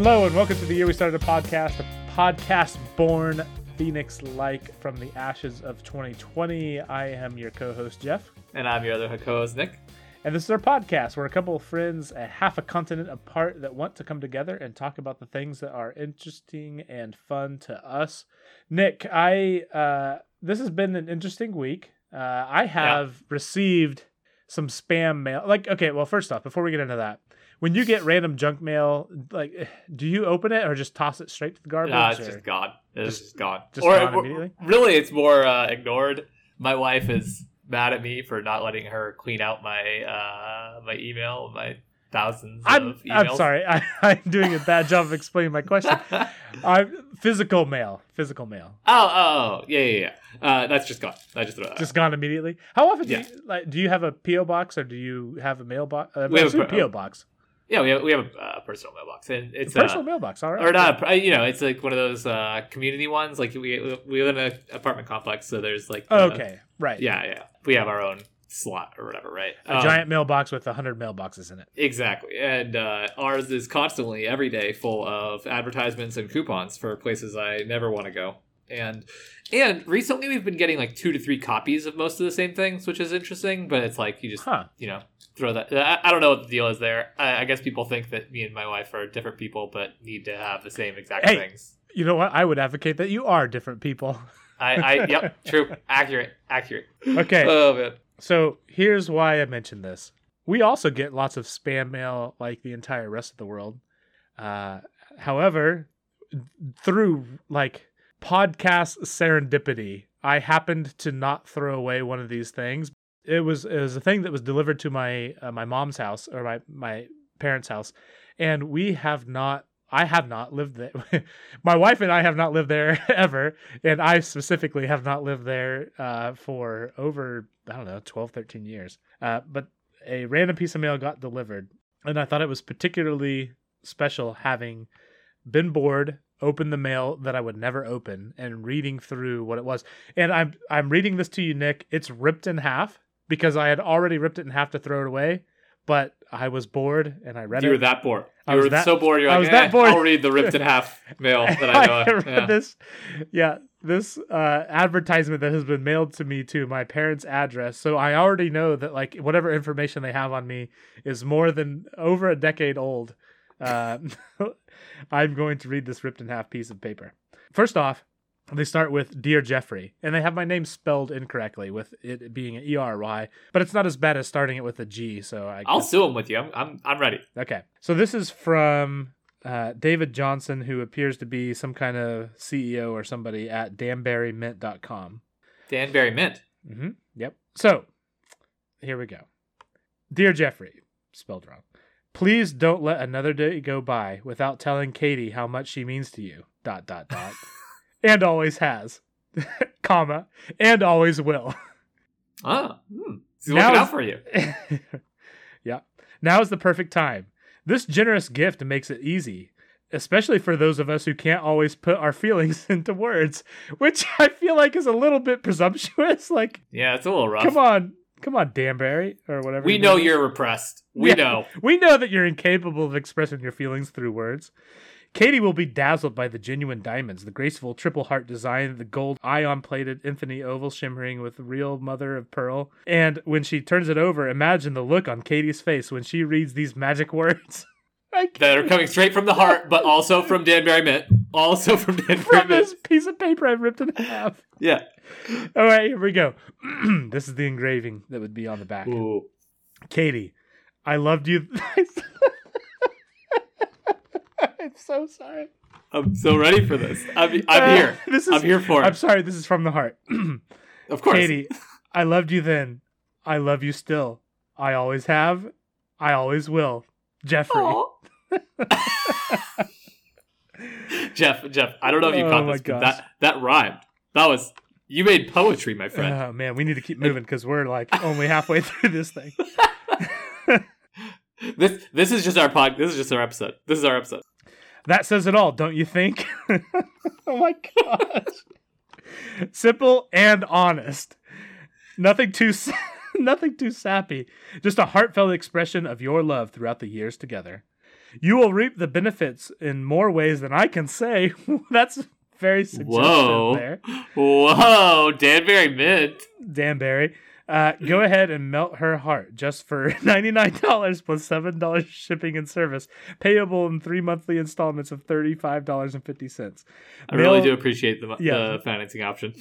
Hello and welcome to the year we started a podcast, a podcast born phoenix like from the ashes of 2020. I am your co-host Jeff, And I'm your other co-host, Nick. and this is our podcast. We're a couple of friends, a half a continent apart, that want to come together and talk about the things that are interesting and fun to us. Nick, I uh, this has been an interesting week. Uh, I have received some spam mail. Like, okay, well, first off, before we get into that, when you get random junk mail, like, do you open it or just toss it straight to the garbage? Nah, it's or- just gone. It's Just- gone. just or gone immediately? really, it's more uh, ignored. My wife is mad at me for not letting her clean out my uh, my email, my thousands I'm, of emails. I'm sorry. I, I'm doing a bad job of explaining my question. physical mail. Physical mail. oh, oh, yeah, yeah, yeah. Uh, that's just gone. I just that. Just gone immediately. How often Yeah. do you like? Do you have a PO box or do you have a mailbox? Uh, We have a PO box. Yeah, we have we have a uh, personal mailbox, and it's A personal uh, mailbox. All right. or not. a- You know, it's like one of those uh, community ones. Like we we live in an apartment complex, so there's like Oh, uh, okay. Right. yeah, yeah. We have our own slot or whatever, right? A Um, giant mailbox with a hundred mailboxes in it. Exactly. And uh, ours is constantly, every day, full of advertisements and coupons for places I never want to go. And and recently we've been getting like two to three copies of most of the same things, which is interesting. But it's like you just Huh. you know throw that. I, I don't know what the deal is there. I, I guess people think that me and my wife are different people, but need to have the same exact Hey. things. You know what? I would advocate that you are different people. I, I yep, true, accurate, accurate. Okay. Oh man. So here's why I mentioned this. We also get lots of spam mail like the entire rest of the world. Uh, however, through like podcast serendipity, I happened to not throw away one of these things. It was it was a thing that was delivered to my uh, my mom's house or my my parents' house, and we have not. I have not lived there. my wife and I have not lived there ever, and I specifically have not lived there uh, for over I don't know 12, 13 years. Uh, but a random piece of mail got delivered, and I thought it was particularly special having been bored, opened the mail that I would never open, and reading through what it was. And I'm I'm reading this to you, Nick. It's ripped in half because I had already ripped it in half to throw it away, but I was bored and I read You it. were that bored. I You was were that- so bored. You're I like, was that "Eh, bored." I'll read the ripped in half mail that I know. I read yeah. this, yeah, this uh, advertisement that has been mailed to me to my parents' address. So I already know that like whatever information they have on me is more than over a decade old. Uh, I'm going to read this ripped in half piece of paper. First off, they start with Dear Jeffrey, and they have my name spelled incorrectly with it being an E R Y, but it's not as bad as starting it with a G. So I I'll sue him with you. I'm, I'm, I'm ready. Okay. So this is from uh, David Johnson, who appears to be some kind of CEO or somebody at danburymint.com. Danbury Mint. Mm-hmm. Yep. So here we go. Dear Jeffrey, spelled wrong. Please don't let another day go by without telling Katie how much she means to you. Dot dot dot. and always has. comma. And always will. Ah, hmm. He's Now looking is- out for you. yeah. Now is the perfect time. This generous gift makes it easy, especially for those of us who can't always put our feelings into words, which I feel like is a little bit presumptuous. Like, Yeah, it's a little rough. come on, come on, Danbury, or whatever. We your know you're repressed. We Yeah. know. We know that you're incapable of expressing your feelings through words. Katie will be dazzled by the genuine diamonds, the graceful triple heart design, the gold ion plated infinity oval shimmering with real mother of pearl. And when she turns it over, imagine the look on Katie's face when she reads these magic words. That are coming straight from the heart, but also from Danbury Mint. Also from Danbury from this piece of paper I've ripped in half. Yeah. All right, here we go. this is the engraving that would be on the back. Ooh. Katie, I loved you. I'm so sorry. I'm so ready for this. I'm, I'm Uh, here. This is, I'm here for I'm sorry, this is from the heart. Of course. Katie, I loved you then. I love you still. I always have. I always will. Jeffrey. Jeff, Jeff, I don't know if you Oh caught this, but that, that rhymed. That was, you made poetry, my friend. Oh man, we need to keep moving because we're like only halfway through this thing. This this is just our pod. This is just our episode. This is our episode. That says it all, don't you think? oh my gosh. Simple and honest. Nothing too nothing too sappy. Just a heartfelt expression of your love throughout the years together. You will reap the benefits in more ways than I can say. That's very suggestive Whoa. there. Whoa, Danbury Mint. Danbury. Uh, go ahead and melt her heart just for $99 plus $7 shipping and service, payable in three monthly installments of $35.50. I really do appreciate the, Yeah. the financing option.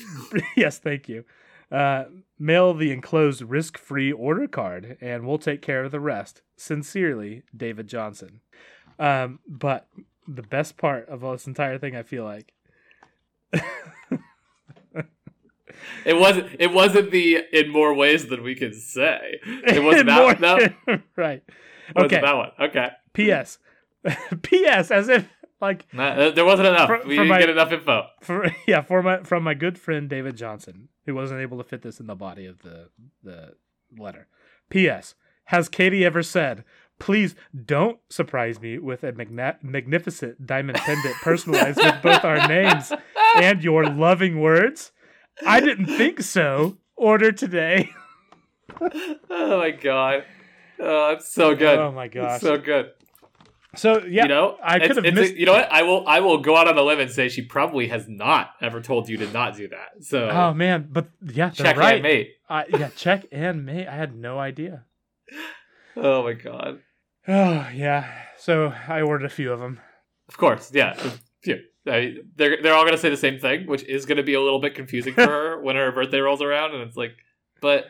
yes, thank you. Uh, mail the enclosed risk free order card and we'll take care of the rest. Sincerely, David Johnson. Um, but the best part of all this entire thing, I feel like, It wasn't. It wasn't the in more ways than we can say. It wasn't that. No, right. it wasn't Okay. that one. Okay, P.S. P.S. As if like No, uh, there wasn't enough. For- we for didn't my- get enough info. for yeah for my from my good friend David Johnson, who wasn't able to fit this in the body of the the letter. P.S. Has Katie ever said, "Please don't surprise me with a magna- magnificent diamond pendant personalized with both our names and your loving words"? I didn't think so. Order today. oh my god. Oh, it's so good. Oh my gosh. It's so good. So yeah, you know, I could have it's a- missed. you know what? I will. I will go out on a limb and say she probably has not ever told you to not do that. So oh man, but yeah, check right. and mate. I, yeah, check and mate. I had no idea. Oh my god. Oh yeah. So I ordered a few of them. Of course, yeah. yeah. I, they're they're all gonna say the same thing, which is gonna be a little bit confusing for her when her birthday rolls around, and it's like, but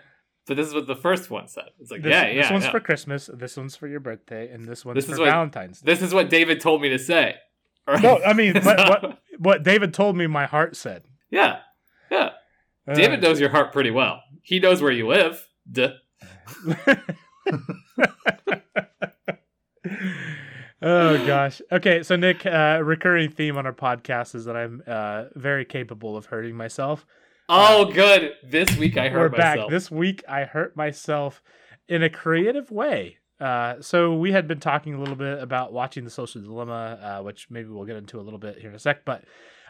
but this is what the first one said. It's like, This, yeah, yeah. this one's yeah. for Christmas. This one's for your birthday, and this one's This for what- Valentine's. Day. This is what David told me to say. Right? No, I mean what, what what David told me. My heart said. yeah, yeah. Uh, David knows your heart pretty well. He knows where you live. Duh. oh gosh. Okay, so Nick, uh, recurring theme on our podcast is that I'm uh, very capable of hurting myself. Oh, good. This week I We're hurt back. This week I hurt myself in a creative way. Uh, so we had been talking a little bit about watching the Social Dilemma, uh, which maybe we'll get into a little bit here in a sec. But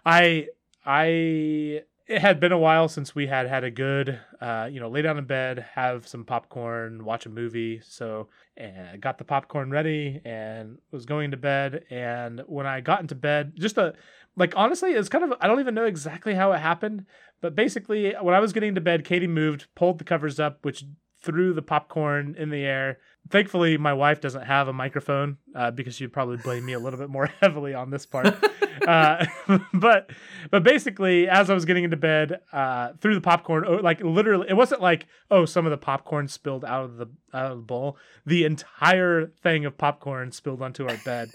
I, I, it had been a while since we had had a good, uh, you know, lay down in bed, have some popcorn, watch a movie. So and got the popcorn ready and was going to bed. And when I got into bed, just a like honestly, it's kind of I don't even know exactly how it happened, but basically when I was getting to bed, Katie moved, pulled the covers up, which threw the popcorn in the air. Thankfully, my wife doesn't have a microphone uh, because she'd probably blame me a little bit more heavily on this part. uh, but but basically, as I was getting into bed, uh, threw the popcorn. oh, Like literally, it wasn't like oh, some of the popcorn spilled out of the out of the bowl. The entire thing of popcorn spilled onto our bed.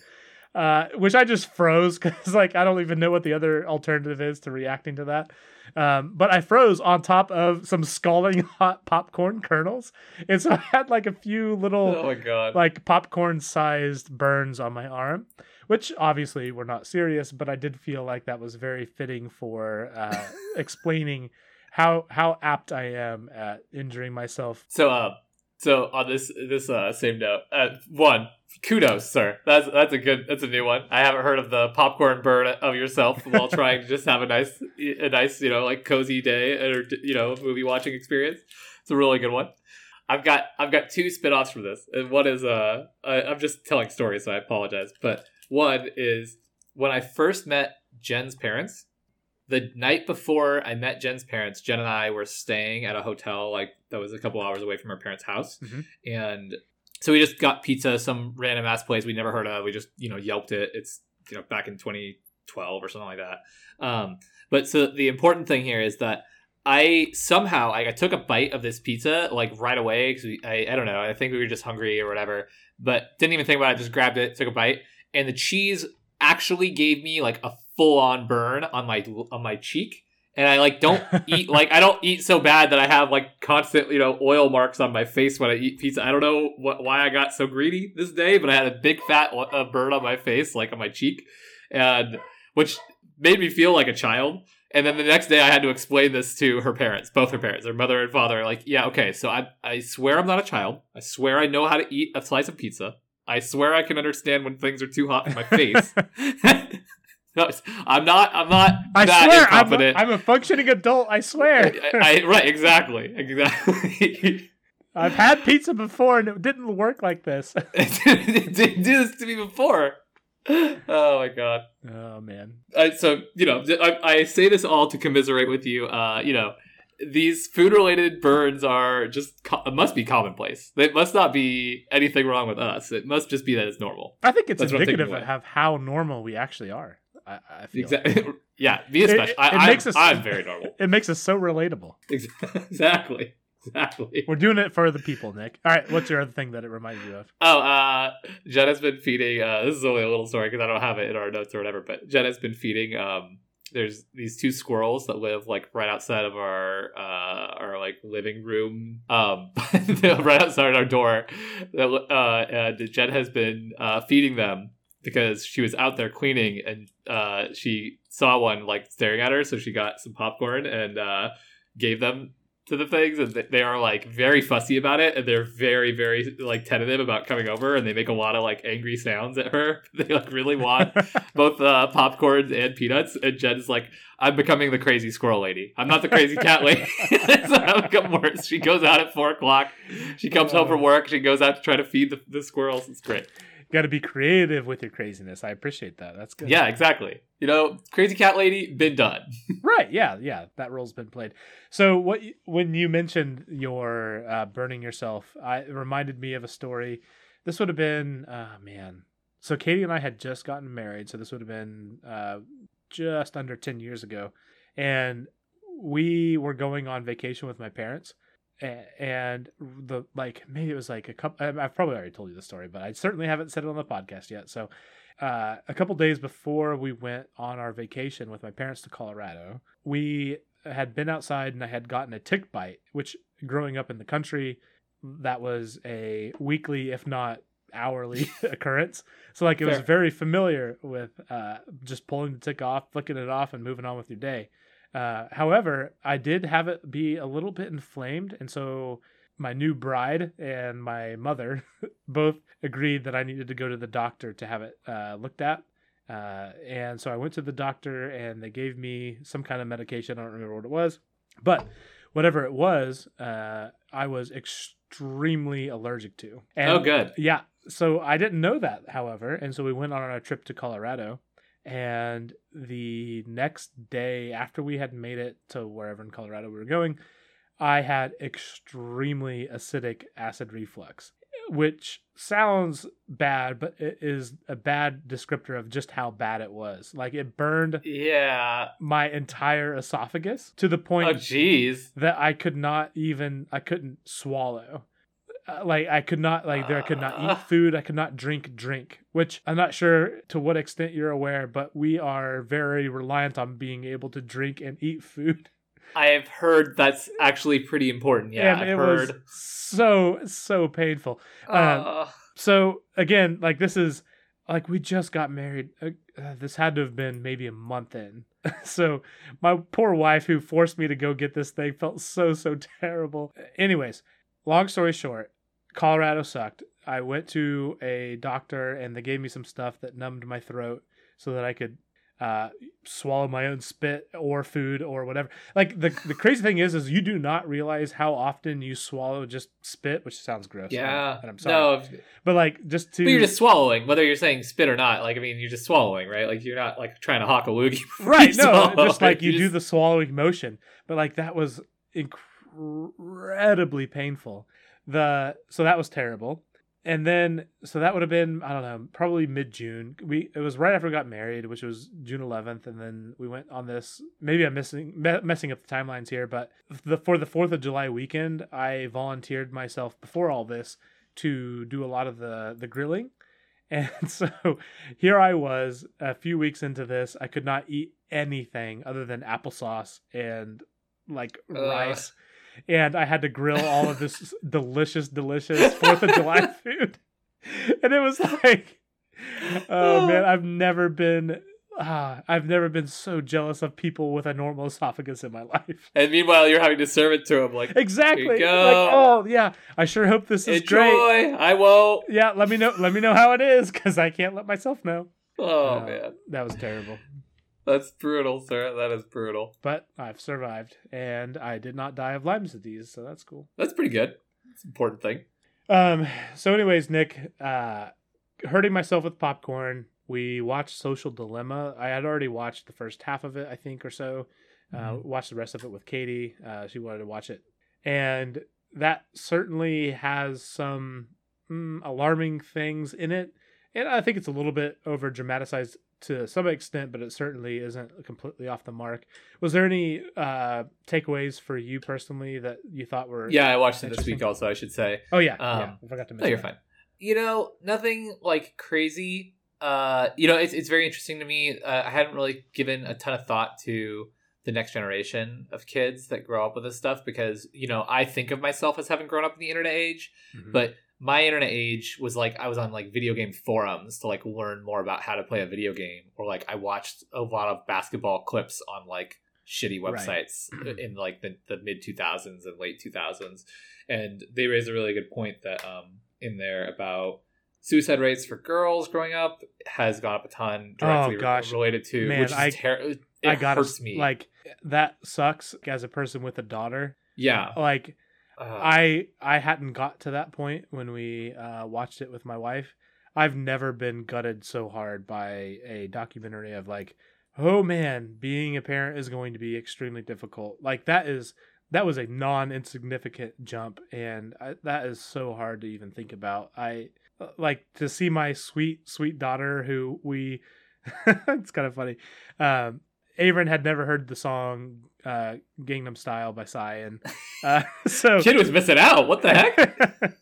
Uh, which I just froze because like I don't even know what the other alternative is to reacting to that. Um, but I froze on top of some scalding hot popcorn kernels, and so I had like a few little oh my god. like popcorn sized burns on my arm, which obviously were not serious, but I did feel like that was very fitting for uh, explaining how how apt I am at injuring myself. So, uh, so on this this uh, same note, uh, one kudos, sir. That's that's a good that's a new one. I haven't heard of the popcorn burn of yourself while trying to just have a nice a nice you know like cozy day or you know movie watching experience. It's a really good one. I've got I've got two spin-offs for this, and one is uh I, I'm just telling stories, so I apologize. But one is when I first met Jen's parents. The night before I met Jen's parents, Jen and I were staying at a hotel like that was a couple hours away from her parents' house, Mhm. and so we just got pizza, some random ass place we never heard of. We just you know yelped it. It's you know back in 2012 or something like that. Um, but so the important thing here is that I somehow I, I took a bite of this pizza like right away because I I don't know I think we were just hungry or whatever, but didn't even think about it. Just grabbed it, took a bite, and the cheese actually gave me like a full on burn on my on my cheek. And I like don't eat like I don't eat so bad that I have like constant you know oil marks on my face when I eat pizza. I don't know what why I got so greedy this day, but I had a big fat uh, burn on my face, like on my cheek, and which made me feel like a child. And then the next day, I had to explain this to her parents, both her parents, her mother and father. Like, yeah, okay, so I I swear I'm not a child. I swear I know how to eat a slice of pizza. I swear I can understand when things are too hot in my face. I'm not. I'm not I that swear, I'm, incompetent. I'm a functioning adult. I swear. I, I- right, exactly, exactly. I've had pizza before and it didn't work like this. it didn't do this to me before. Oh my god. oh man. Uh, so you know, I, I say this all to commiserate with you. Uh, you know, these food-related burns are just co- must be commonplace. It must not be anything wrong with us. It must just be that it's normal. I think it's That's indicative of how normal we actually are. I, I feel Exactly. yeah, me It- especially. it I, I, makes us- I'm very normal. it makes us so relatable. exactly. Exactly. We're doing it for the people, Nick. All right, what's your other thing that it reminded you of? Oh, uh, Jen has been feeding. Uh, this is only a little story because I don't have it in our notes or whatever. But Jen has been feeding. Um, there's these two squirrels that live like right outside of our uh our like living room. Um, right outside our door. That uh, and Jen has been uh feeding them because she was out there cleaning and uh she saw one like staring at her, so she got some popcorn and uh gave them to the things and they are like very fussy about it and they're very very like tentative about coming over and they make a lot of like angry sounds at her. They like really want both uh popcorns and peanuts and jen's like i'm becoming the crazy squirrel lady. I'm not the crazy cat lady. So i become worse. She goes out at four o'clock. She comes home from work. She goes out to try to feed the, the squirrels. It's great Got to be creative with your craziness. I appreciate that. That's good. yeah exactly you know crazy cat lady been done Right. Yeah. Yeah. That role's been played. So what when you mentioned your uh, burning yourself, I it reminded me of a story. This would have been, uh, man. So Katie and I had just gotten married. So this would have been uh, just under ten years ago, and we were going on vacation with my parents. And the like, maybe it was like a couple. I've probably already told you the story, but I certainly haven't said it on the podcast yet. So, uh, a couple days before we went on our vacation with my parents to Colorado, we had been outside and I had gotten a tick bite, which growing up in the country, that was a weekly, if not hourly occurrence. So like it was very familiar with uh, just pulling the tick off, flicking it off, and moving on with your day. Uh, however, I did have it be a little bit inflamed, and so my new bride and my mother both agreed that I needed to go to the doctor to have it uh, looked at. Uh, and so I went to the doctor, and they gave me some kind of medication. I don't remember what it was, but whatever it was, uh, I was extremely allergic to. And oh good yeah. So I didn't know that, however. And so we went on our trip to Colorado. And the next day after we had made it to wherever in Colorado we were going, I had extremely acidic acid reflux, which sounds bad, but it is a bad descriptor of just how bad it was. Like it burned yeah my entire esophagus to the point oh jeez that I could not even I couldn't swallow. Uh, like I could not like there I could not Ah. eat food, I could not drink drink, which I'm not sure to what extent you're aware, but we are very reliant on being able to drink and eat food. I've heard that's actually pretty important. Yeah, and I've it heard. was so so painful. um, Uh, So again, like this is like we just got married. Uh, uh, this had to have been maybe a month in. so my poor wife, who forced me to go get this thing, felt so so terrible. Anyways, long story short, Colorado sucked. I went to a doctor and they gave me some stuff that numbed my throat so that I could uh, swallow my own spit or food or whatever. Like the the crazy thing is, is you do not realize how often you swallow just spit, which sounds gross. yeah. and I'm sorry. No, But like just to but you're just swallowing, whether you're saying spit or not. Like, I mean, you're just swallowing, right? Like, you're not like trying to hawk a loogie. right, no, swallow. just like you, do just- the swallowing motion. But like that was incredibly painful. The so that was terrible. And then so that would have been I don't know probably mid June. We it was right after we got married, which was June 11th, and then we went on this. Maybe I'm missing me- messing up the timelines here, but the for the Fourth of July weekend, I volunteered myself before all this to do a lot of the the grilling. And so here I was a few weeks into this. I could not eat anything other than applesauce and like Ugh. rice. And I had to grill all of this delicious, delicious Fourth of July food. And it was like, oh man, I've never been, ah, I've never been so jealous of people with a normal esophagus in my life. And meanwhile, you're having to serve it to him. Like, Exactly. Like, oh yeah, I sure hope this is enjoy. great. I won't. Yeah, let me know. Let me know how it is, because I can't let myself know. Oh Uh, man, That was terrible. That's brutal, sir. That is brutal. But I've survived, and I did not die of Lyme disease, so that's cool. That's pretty good. It's an important thing. Um. So, anyways, Nick, uh, hurting myself with popcorn. We watched Social Dilemma. I had already watched the first half of it, I think, or so. Uh, Mhm. watched the rest of it with Katie. Uh, she wanted to watch it, and that certainly has some mm, alarming things in it. And I think it's a little bit over dramatized to some extent, but it certainly isn't completely off the mark. Was there any uh, takeaways for you personally that you thought were? Yeah, I watched it this week also, I should say. Oh yeah. Um, yeah. I forgot to mention. No, you're that. fine. You know, nothing like crazy. Uh, you know, it's it's very interesting to me. Uh, I hadn't really given a ton of thought to the next generation of kids that grow up with this stuff because you know I think of myself as having grown up in the internet age, Mhm. but my internet age was like I was on like video game forums to like learn more about how to play a video game, or like I watched a lot of basketball clips on like shitty Right. websites in like the, the mid 2000s and late 2000s and they raise a really good point that um in there about suicide rates for girls growing up has gone up a ton directly Oh, gosh. related to Man, which is I- ter- it I got hurts me like that sucks as a person with a daughter. yeah Like uh, I I hadn't got to that point when we uh, watched it with my wife. I've never been gutted so hard by a documentary of like, oh man, being a parent is going to be extremely difficult. Like that is that was a non insignificant jump, and I, that is so hard to even think about. I uh, like to see my sweet sweet daughter who we. it's kind of funny. Um, Avon had never heard the song uh, "Gangnam Style" by Psy, and uh, so kid was missing out what the heck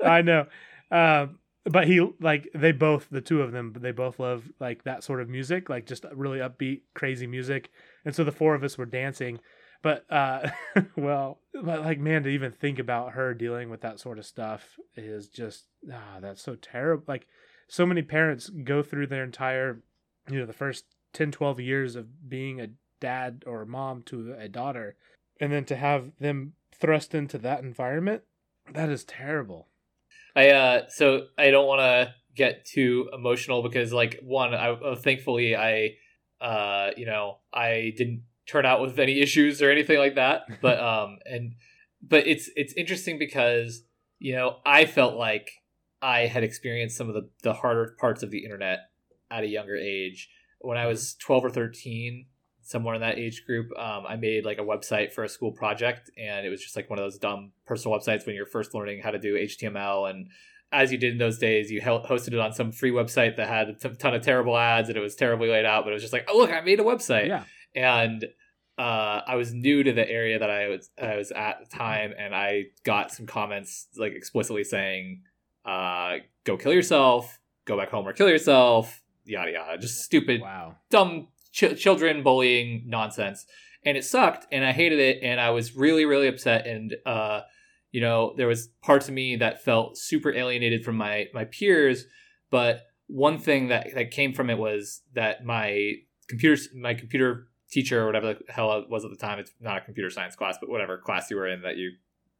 I know. Um, but he like they both the two of them they both love like that sort of music, like just really upbeat, crazy music. And so the four of us were dancing. But uh well, but like man, to even think about her dealing with that sort of stuff is just ah, that's so terrible. Like so many parents go through their entire you know, the first 10, 12 years of being a dad or mom to a daughter. And then to have them thrust into that environment, that is terrible. I uh so I don't want to get too emotional because like one I uh, thankfully I uh you know I didn't turn out with any issues or anything like that but um and but it's it's interesting because you know I felt like I had experienced some of the the harder parts of the internet at a younger age when I was 12 or 13 somewhere in that age group um, i made like a website for a school project and it was just like one of those dumb personal websites when you're first learning how to do html and as you did in those days you hosted it on some free website that had a ton of terrible ads and it was terribly laid out but it was just like oh look i made a website Yeah. and uh, I was new to the area that I was I was at the time, and I got some comments like explicitly saying, uh, "Go kill yourself, go back home or kill yourself," yada yada, just stupid Wow. dumb ch- children bullying nonsense. And it sucked and i hated it and i was really really upset and uh you know there was parts of me that felt super alienated from my my peers but one thing that that came from it was that my computer my computer teacher or whatever the hell it was at the time it's not a computer science class but whatever class you were in that you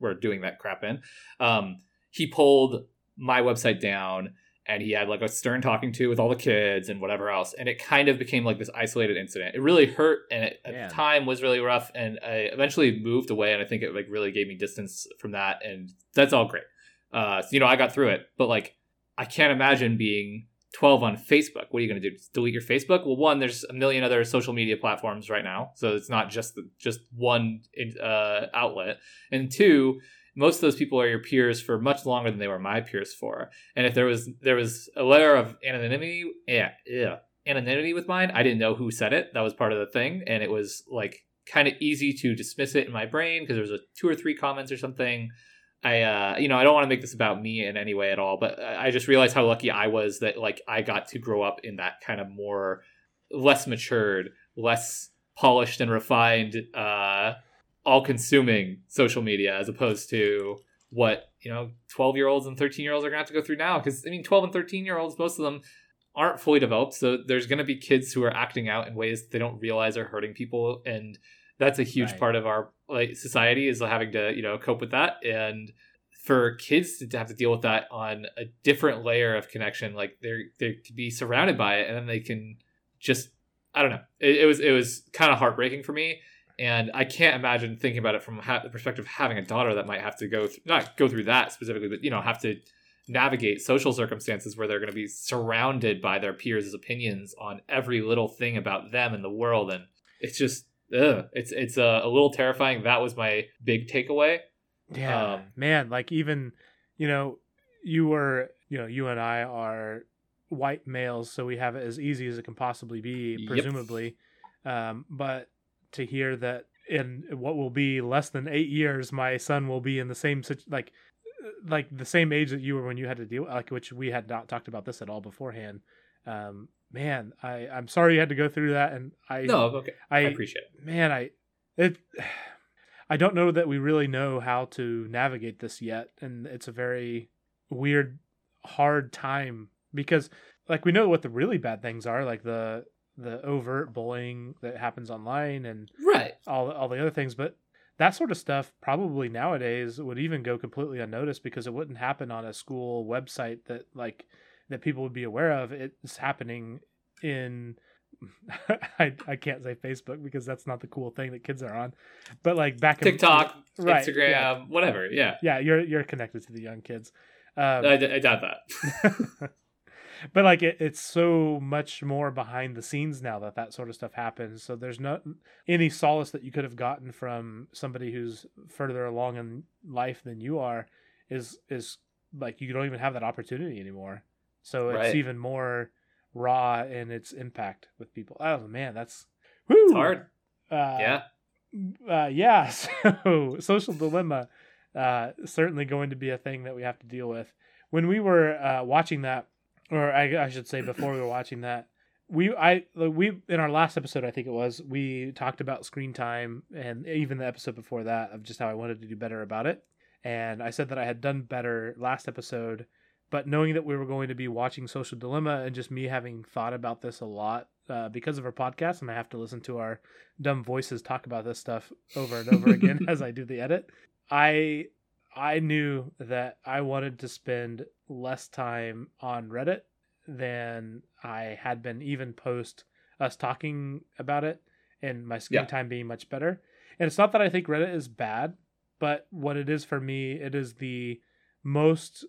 were doing that crap in um he pulled my website down and he had like a stern talking to with all the kids and whatever else and it kind of became like this isolated incident. It really hurt and it, at the time was really rough and i eventually moved away and i think it like really gave me distance from that and that's all great. Uh so, you know i got through it but like i can't imagine being 12 on facebook. What are you going to do delete your facebook? Well one there's a million other social media platforms right now so it's not just the, just one uh, outlet. And two most of those people are your peers for much longer than they were my peers for. And if there was there was a layer of anonymity yeah yeah anonymity with mine i didn't know who said it. That was part of the thing. And it was like kind of easy to dismiss it in my brain because there was a two or three comments or something. I uh you know i don't want to make this about me in any way at all but i just realized how lucky i was that like i got to grow up in that kind of more less matured less polished and refined uh all consuming social media as opposed to what you know 12 year olds and 13 year olds are gonna have to go through now. Because i mean 12 and 13 year olds most of them aren't fully developed so there's gonna be kids who are acting out in ways they don't realize are hurting people and that's a huge Right. part of our like society is having to you know cope with that. And for kids to have to deal with that on a different layer of connection like they're they could be surrounded by it and then they can just i don't know. It, it was it was kind of heartbreaking for me And I can't imagine thinking about it from ha- the perspective of having a daughter that might have to go, th- not go through that specifically, but, you know, have to navigate social circumstances where they're going to be surrounded by their peers' opinions on every little thing about them and the world. And it's just, ugh, it's, it's uh, a little terrifying. That was my big takeaway. Yeah, Um, man. Like even, you know, you were, you know, you and I are white males, so we have it as easy as it can possibly be, Yep. presumably. Um, but to hear that in what will be less than eight years, my son will be in the same like, like the same age that you were when you had to deal, like which we had not talked about this at all beforehand. Um, man, I I'm sorry you had to go through that, and I No, okay. I, I appreciate it. man i it i don't know that we really know how to navigate this yet and it's a very weird hard time because like we know what the really bad things are like the the overt bullying that happens online and Right. all all the other things but that sort of stuff probably nowadays would even go completely unnoticed because it wouldn't happen on a school website that like that people would be aware of it's happening in I, I can't say Facebook because that's not the cool thing that kids are on. But like back in TikTok, right, Instagram, yeah. whatever. Yeah. Yeah, you're you're connected to the young kids. Um, I, I doubt that. but like it, it's so much more behind the scenes now that that sort of stuff happens so there's no any solace that you could have gotten from somebody who's further along in life than you are is is like you don't even have that opportunity anymore so it's Right. even more raw in its impact with people oh man that's whew, It's hard. uh, yeah. uh, yeah, so social dilemma uh, certainly going to be a thing that we have to deal with. When we were uh, watching that, or I, I should say before we were watching that, we I we in our last episode I think it was we talked about screen time and even the episode before that of just how I wanted to do better about it. And I said that I had done better last episode, but knowing that we were going to be watching Social Dilemma and just me having thought about this a lot uh, because of our podcast, and I have to listen to our dumb voices talk about this stuff over and over again as I do the edit. I I knew that I wanted to spend less time on Reddit than I had been even post us talking about it and my screen Yeah. time being much better. And it's not that I think Reddit is bad, but what it is for me, it is the most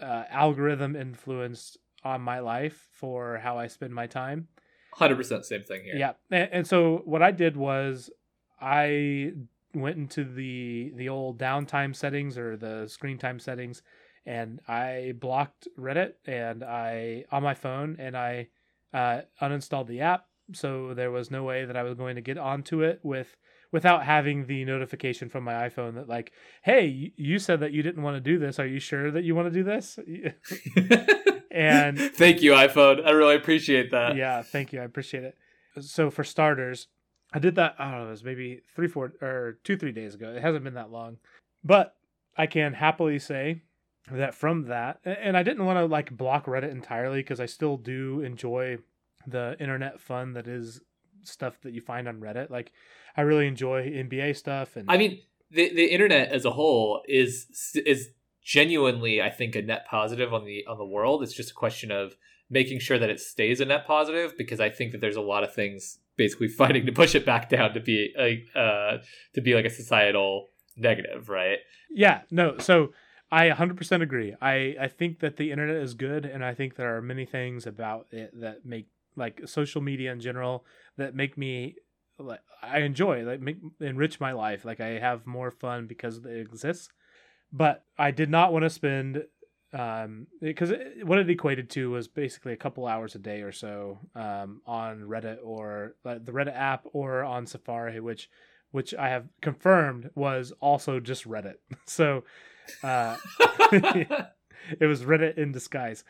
uh, algorithm influenced on my life for how I spend my time. Hundred percent same thing here. Yeah, and, and so what I did was I went into the the old downtime settings or the screen time settings, and I blocked Reddit and I on my phone and I uh, uninstalled the app, so there was no way that I was going to get onto it with without having the notification from my iPhone that like, hey, you- you said that you didn't want to do this. Are you sure that you want to do this? And- thank you, iPhone. I really appreciate that. yeah, thank you. I appreciate it. So for starters, I did that. I don't know. It was maybe three, four, or two, three days ago. It hasn't been that long, but I can happily say that from that, and I didn't want to like block Reddit entirely because I still do enjoy the internet fun that is stuff that you find on Reddit. Like I really enjoy NBA stuff, and I mean, the the internet as a whole is is genuinely, I think, a net positive on the on the world. It's just a question of making sure that it stays a net positive because I think that there's a lot of things basically fighting to push it back down to be like uh to be like a societal negative, right? Yeah, no. So I 100% agree. I I think that the internet is good, and I think there are many things about it that make like social media in general that make me like I enjoy like make enrich my life. Like I have more fun because it exists. But I did not want to spend um because what it equated to was basically a couple hours a day or so um on Reddit or like the Reddit app or on Safari which which I have confirmed was also just Reddit. So uh, it was Reddit in disguise.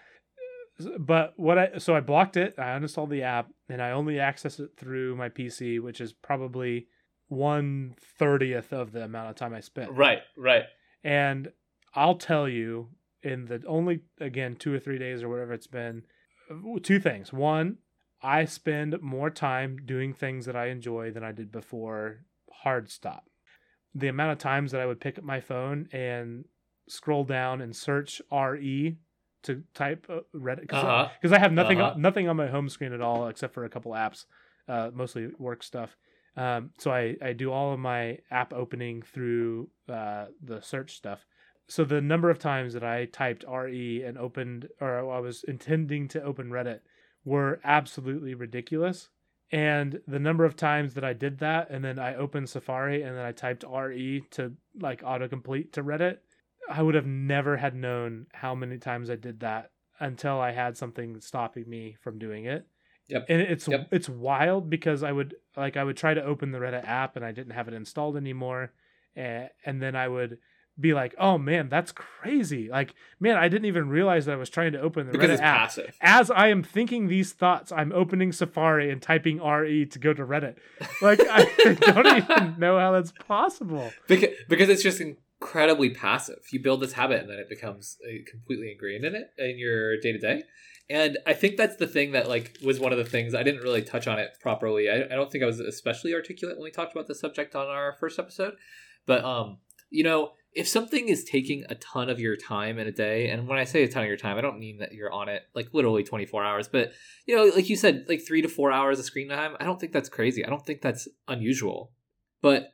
But what I so I blocked it, I uninstalled the app, and I only access it through my PC, which is probably one thirtieth of the amount of time I spent. right, right. And I'll tell you, in the only again two or three days or whatever it's been, two things. One, I spend more time doing things that I enjoy than I did before. Hard stop. The amount of times that I would pick up my phone and scroll down and search RE to type uh, Reddit because Uh-huh. I have nothing Uh-huh. nothing on my home screen at all except for a couple apps, uh, mostly work stuff. Um, so I, I do all of my app opening through uh, the search stuff. So the number of times that I typed RE and opened, or I was intending to open Reddit, were absolutely ridiculous. And the number of times that I did that, and then I opened Safari and then I typed RE to like autocomplete to Reddit, I would have never had known how many times I did that until I had something stopping me from doing it. Yep. And it's Yep. it's wild because I would like I would try to open the Reddit app and I didn't have it installed anymore, and, and then I would be like, "Oh man, that's crazy!" Like, man, I didn't even realize that I was trying to open the because Reddit it's app. passive. As I am thinking these thoughts, I'm opening Safari and typing RE to go to Reddit. Like, I don't even know how that's possible. because, because it's just incredibly passive. You build this habit and then it becomes uh, completely ingrained in it in your day to day. And I think that's the thing that like was one of the things I didn't really touch on it properly. I, I don't think I was especially articulate when we talked about the subject on our first episode. But um, you know, if something is taking a ton of your time in a day, and when I say a ton of your time, I don't mean that you're on it like literally 24 hours, but you know, like you said, like three to four hours of screen time, I don't think that's crazy. I don't think that's unusual. But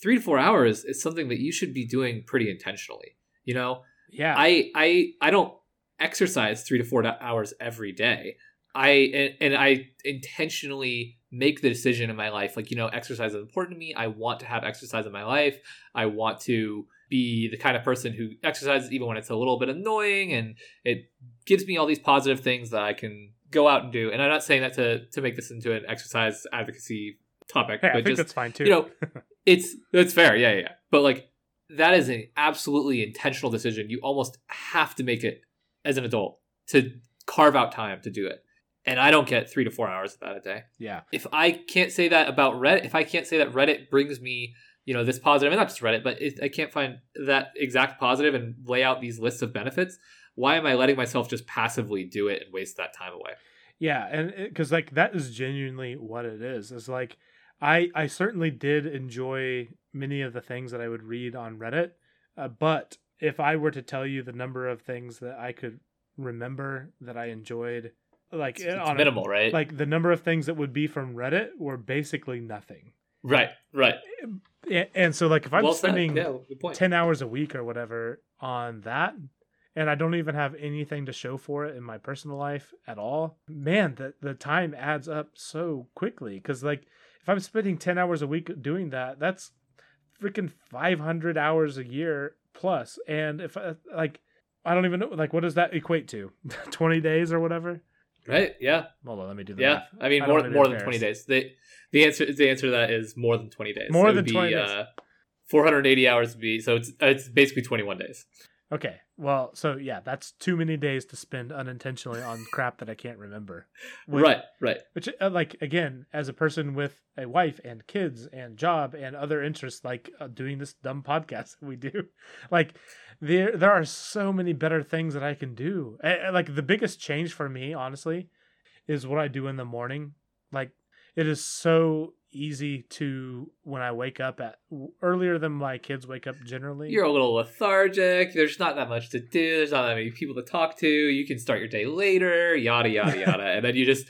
three to four hours is something that you should be doing pretty intentionally. You know, Yeah. I I I don't exercise three to four hours every day. I and, and I intentionally make the decision in my life, like you know, exercise is important to me. I want to have exercise in my life. I want to be the kind of person who exercises even when it's a little bit annoying, and it gives me all these positive things that I can go out and do. And I'm not saying that to to make this into an exercise advocacy topic, Hey, I but think just that's fine too. you know, it's that's fair, yeah, yeah. yeah. But like that is an absolutely intentional decision. You almost have to make it as an adult to carve out time to do it. And I don't get three to four hours of that a day. yeah. If I can't say that about Reddit, if I can't say that Reddit brings me, you know, this positive, and not just Reddit, but if I can't find that exact positive and lay out these lists of benefits, why am I letting myself just passively do it and waste that time away? Yeah, and because like that is genuinely what it is. Is like I I certainly did enjoy many of the things that I would read on Reddit, uh, but if I were to tell you the number of things that I could remember that I enjoyed, like It's, it's on a- minimal, right? like the number of things that would be from Reddit were basically nothing. right, right. And so like if I'm well spending yeah, 10 hours a week or whatever on that and I don't even have anything to show for it in my personal life at all. Man, the the time adds up so quickly cuz like if I'm spending 10 hours a week doing that, that's freaking 500 hours a year plus. and if uh, like I don't even know like what does that equate to? 20 days or whatever? Right? Yeah. Hold on, let me do the Yeah, math. I mean I more more than twenty days. The the answer the answer to that is more than twenty days. More It would than 20 days. Uh, Four hundred eighty hours would be so it's it's basically twenty one days. Okay. Well, so yeah, that's too many days to spend unintentionally on crap that I can't remember. Which- right, right. Which, uh, like, again, as a person with a wife and kids and job and other interests, like uh, doing this dumb podcast that we do, like, there there are so many better things that I can do. Like, the biggest change for me, honestly, is what I do in the morning. Like, it is so easy to when I wake up at earlier than my kids wake up generally. You're a little lethargic. There's not that much to do. There's not that many people to talk to. You can start your day later. Yada yada yada, and then you just,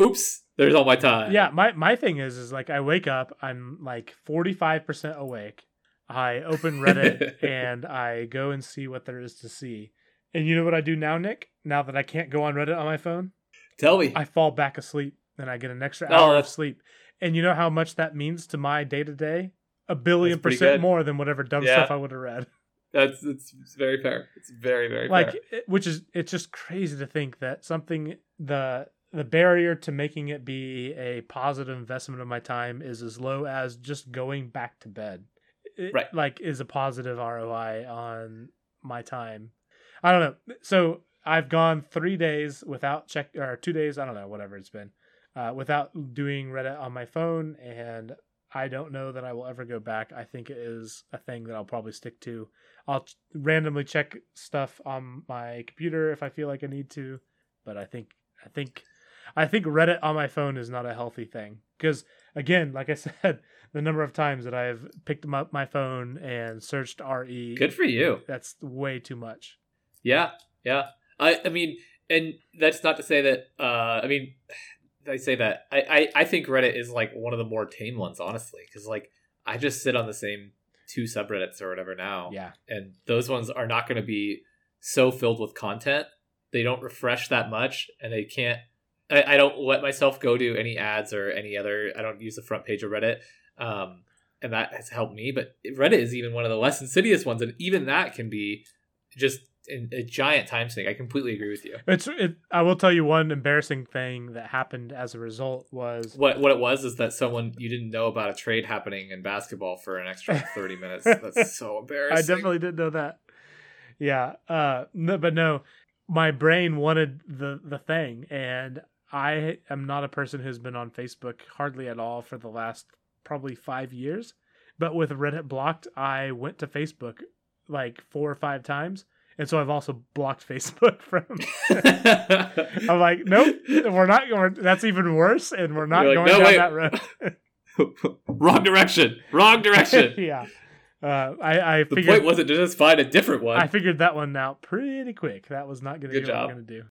oops, there's all my time. yeah my my thing is is like i wake up i'm like 45% awake i open reddit and i go and see what there is to see and you know what i do now nick now that i can't go on reddit on my phone Tell me. i fall back asleep and i get an extra Oh, hour of sleep and you know how much that means to my day-to-day a billion percent good. more than whatever dumb Yeah. stuff i would have read That's it's, it's very fair. It's very very like fair. which is it's just crazy to think that something the the barrier to making it be a positive investment of my time is as low as just going back to bed It, Right. like is a positive roi on my time i don't know so i've gone three days without check or two days i don't know whatever it's been uh, without doing reddit on my phone and i don't know that i will ever go back i think it is a thing that i'll probably stick to I'll ch- randomly check stuff on my computer if I feel like I need to, but I think I think I think Reddit on my phone is not a healthy thing because again, like I said, the number of times that I've picked up my phone and searched RE, Good for you. that's way too much. Yeah, yeah. I I mean, and that's not to say that. Uh, I mean, I say that I, I I think Reddit is like one of the more tame ones, honestly, because like I just sit on the same two subreddits or whatever now, Yeah. and those ones are not going to be so filled with content. They don't refresh that much, and they can't. I, I don't let myself go to any ads or any other. I don't use the front page of Reddit, um, and that has helped me. But Reddit is even one of the less insidious ones, and even that can be just a, a giant time sink. I completely agree with you. It's it, I will tell you one embarrassing thing that happened as a result was What what it was is that someone you didn't know about a trade happening in basketball for an extra thirty minutes. That's so embarrassing. I definitely didn't know that. Yeah. Uh no, but no, my brain wanted the the thing and I am not a person who's been on Facebook hardly at all for the last probably 5 years. But with Reddit blocked, I went to Facebook like four or five times. And so I've also blocked Facebook from I'm like, nope, we're not going. That's even worse, and we're not You're going like, "No, down wait." that road. Wrong direction. Wrong direction. yeah, uh, I I The figured point wasn't to just find a different one. I figured that one out pretty quick. That was not going to be what I'm going to do.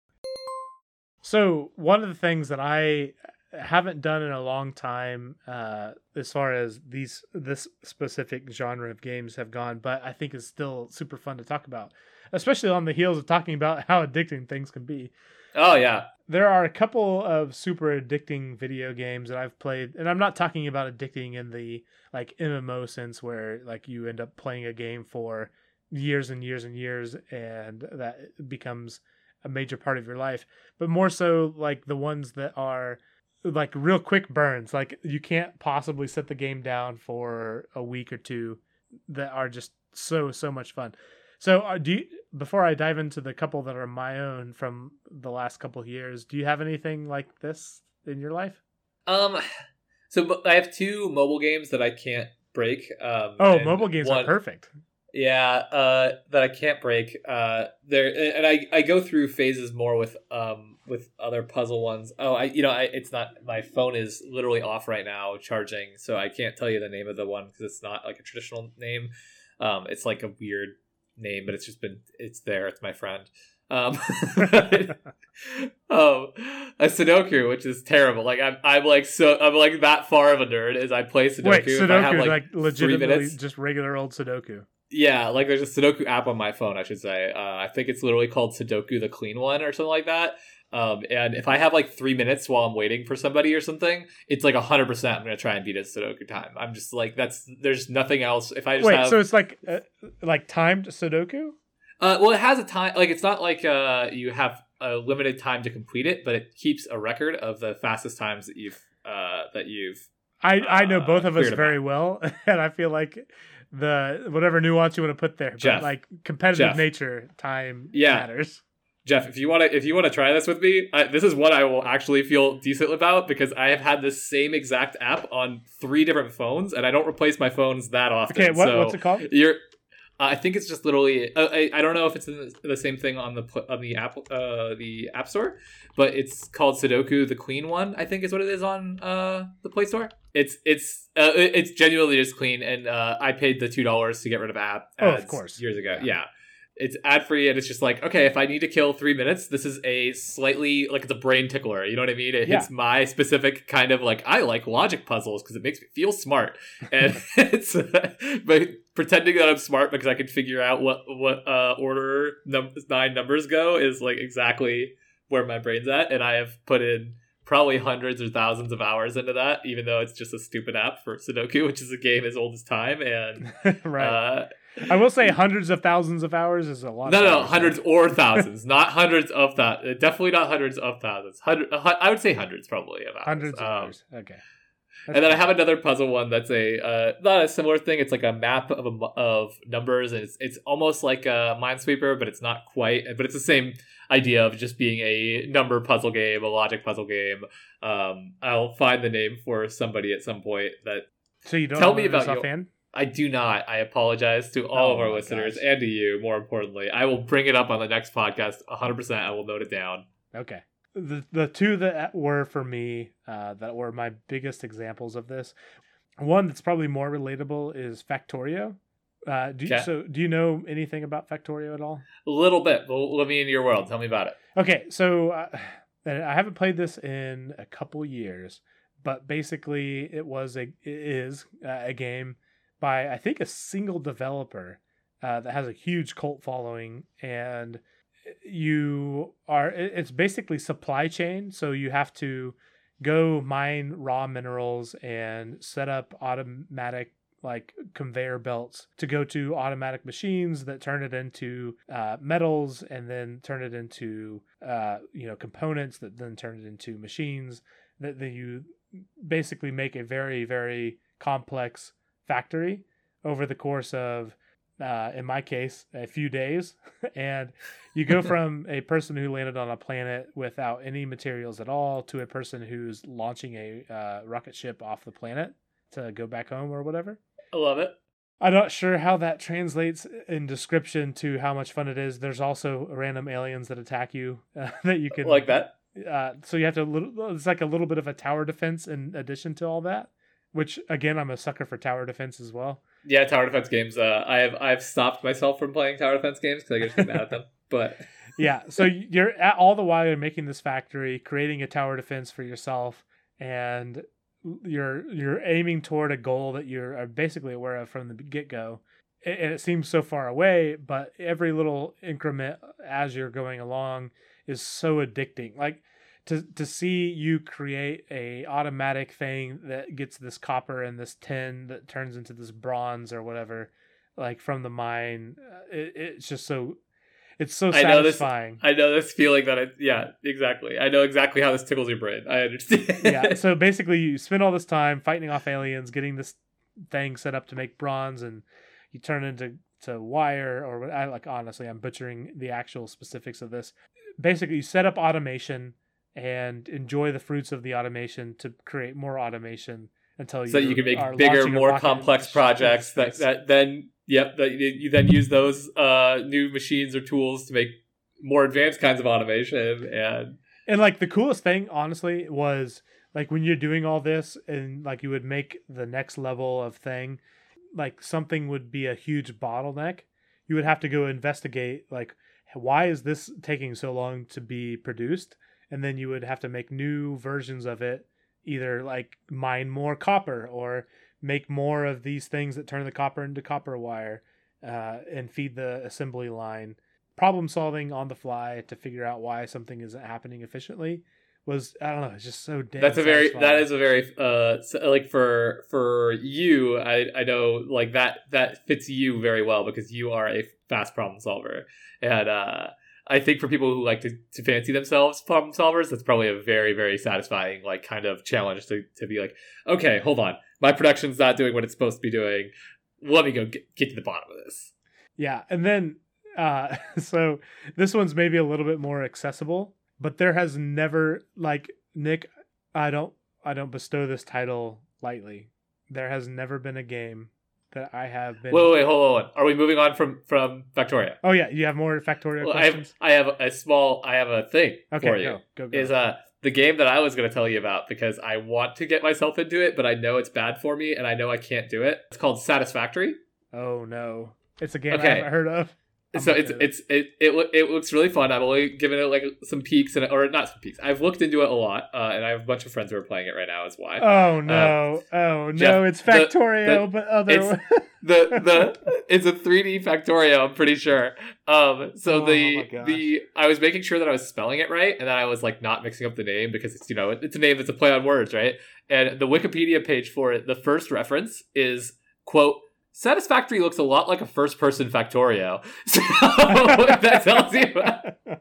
So one of the things that I haven't done in a long time, uh, as far as these this specific genre of games have gone, but I think is still super fun to talk about, especially on the heels of talking about how addicting things can be. oh yeah. there are a couple of super addicting video games that I've played, and I'm not talking about addicting in the like MMO sense where like you end up playing a game for years and years and years and that becomes a major part of your life, but more so like the ones that are like real quick burns. Like you can't possibly set the game down for a week or two that are just so so much fun. So, uh, do you, before I dive into the couple that are my own from the last couple of years, do you have anything like this in your life? Um. So I have two mobile games that I can't break. Um, Oh, mobile games one- are perfect. Yeah, uh, that I can't break. Uh, there and I, I go through phases more with um with other puzzle ones. Oh, I you know I it's not my phone is literally off right now charging, so I can't tell you the name of the one because it's not like a traditional name. Um, it's like a weird name, but it's just been it's there. It's my friend. Um, um, a Sudoku, which is terrible. Like I'm, I'm like so I'm like that far of a nerd as I play Sudoku. Wait, If I have, like, like, legitimately just regular old Sudoku. yeah, like there's a Sudoku app on my phone, I should say. Uh, I think it's literally called Sudoku the Clean One or something like that. Um, and if I have like three minutes while I'm waiting for somebody or something, it's like 100% I'm going to try and beat a Sudoku time. I'm just like, that's, there's nothing else. If I just Wait, have, so it's like uh, like timed Sudoku? uh, well, it has a time, like it's not like uh, you have a limited time to complete it, but it keeps a record of the fastest times that you've, uh, that you've, I I know Uh, both of us very well, and I feel like the whatever nuance you want to put there, but like competitive Jeff. nature, time Yeah. matters. Jeff, if you want to, if you want to try this with me, I, this is what I will actually feel decent about because I have had this same exact app on three different phones, and I don't replace my phones that often. Okay, what, so what's it called? You're, uh, I think it's just literally. Uh, I, I don't know if it's in the, the same thing on the on the app uh, the App Store, but it's called Sudoku the Clean One. I think is what it is on uh, the Play Store. It's it's uh, it's genuinely just clean, and uh, I paid the two dollars to get rid of app. Oh, of course. years ago. Yeah. Yeah. It's ad free, and it's just like okay, if I need to kill three minutes, this is a slightly like it's a brain tickler. You know what I mean? It hits my specific kind of like I like logic puzzles because it makes me feel smart, and it's but pretending that I'm smart because I can figure out what what uh, order num- nine numbers go is like exactly where my brain's at, and I have put in probably hundreds or thousands of hours into that, even though it's just a stupid app for Sudoku, which is a game as old as time, and right. uh, I will say hundreds of thousands of hours is a lot. no, of no, hours. hundreds or thousands, not hundreds of that. Definitely not hundreds of thousands. Hundred, I would say hundreds probably of hours. Hundreds of Um, hours. Okay. and then I have another puzzle one that's a uh, not a similar thing. It's like a map of a, of numbers, and it's it's almost like a Minesweeper, but it's not quite. But it's the same idea of just being a number puzzle game, a logic puzzle game. Um, I'll find the name for somebody at some point that So you don't tell me what it is about your- offhand? I do not. I apologize to all Oh of our listeners gosh. and to you, more importantly. I will bring it up on the next podcast 100%. I will note it down. Okay. The the two that were for me uh, that were my biggest examples of this. One that's probably more relatable is Factorio. Uh, do you, Okay. so do you know anything about Factorio at all? A little bit, but let me into your world. Tell me about it. Okay, so uh, I haven't played this in a couple years, but basically it was a it is uh, a game by I think a single developer uh, that has a huge cult following, and you are it's basically supply chain. So you have to go mine raw minerals and set up automatic like conveyor belts to go to automatic machines that turn it into uh, metals and then turn it into uh, you know components that then turn it into machines that then you basically make a very very complex factory over the course of uh, in my case a few days and you go from a person who landed on a planet without any materials at all to a person who's launching a uh, rocket ship off the planet to go back home or whatever I love it. I'm not sure how that translates in description to how much fun it is. There's also random aliens that attack you uh, that you can like that. Uh, so you have to. Little, it's like a little bit of a tower defense in addition to all that. Which again, I'm a sucker for tower defense as well. Yeah, tower defense games. Uh, I have I've stopped myself from playing tower defense games because I get mad at them. But yeah, so you're at, all the while you're making this factory, creating a tower defense for yourself, and you're you're aiming toward a goal that you're basically aware of from the get go, and it seems so far away. But every little increment as you're going along is so addicting. Like to to see you create a automatic thing that gets this copper and this tin that turns into this bronze or whatever, like from the mine. Uh, it, it's just so it's so I know this. satisfying. I know this feeling that it. Yeah, exactly. I know exactly how this tickles your brain. I understand. yeah. So basically, you spend all this time fighting off aliens, getting this thing set up to make bronze, and you turn into to wire or what I like. Honestly, I'm butchering the actual specifics of this. Basically, you set up automation and enjoy the fruits of the automation to create more automation until so you you can make bigger, more complex projects that that then Yep, that you, you then use those uh, new machines or tools to make more advanced kinds of automation and and like the coolest thing honestly was like when you're doing all this and like you would make the next level of thing like something would be a huge bottleneck. You would have to go investigate like why is this taking so long to be produced and then you would have to make new versions of it either like mine more copper or make more of these things that turn the copper into copper wire uh, and feed the assembly line. Problem solving on the fly to figure out why something isn't happening efficiently was I don't know. It's just so damn. That's a very that is a very uh like for for you. I I know like that that fits you very well because you are a fast problem solver and uh I think for people who like to, to fancy themselves problem solvers, that's probably a very, very satisfying like kind of challenge to, to be like, okay, hold on, my production's not doing what it's supposed to be doing. Let me go get, get to the bottom of this. Yeah, and then uh, so this one's maybe a little bit more accessible, but there has never like Nick. I don't I don't bestow this title lightly. There has never been a game that I have been. Wait, wait, hold on. Are we moving on from from Factorio? Oh yeah, you have more Factorio well, questions. I have, I have a small. I have a thing okay, for you. Go, go, go. Is uh the game that I was going to tell you about because I want to get myself into it, but I know it's bad for me and I know I can't do it. It's called Satisfactory. Oh no, it's a game okay. I haven't heard of. So it's it's it, it it looks really fun. I've only given it like some peeks and or not some peeks. I've looked into it a lot, uh, and I have a bunch of friends who are playing it right now. Is why. Oh no! Um, oh no! Jeff, it's Factorio, the, the, but other. It's, the the it's a 3D Factorio. I'm pretty sure. Um. So oh, the the I was making sure that I was spelling it right, and that I was like not mixing up the name because it's you know it's a name that's a play on words, right? And the Wikipedia page for it, the first reference is quote Satisfactory looks a lot like a first person Factorio. So that tells you.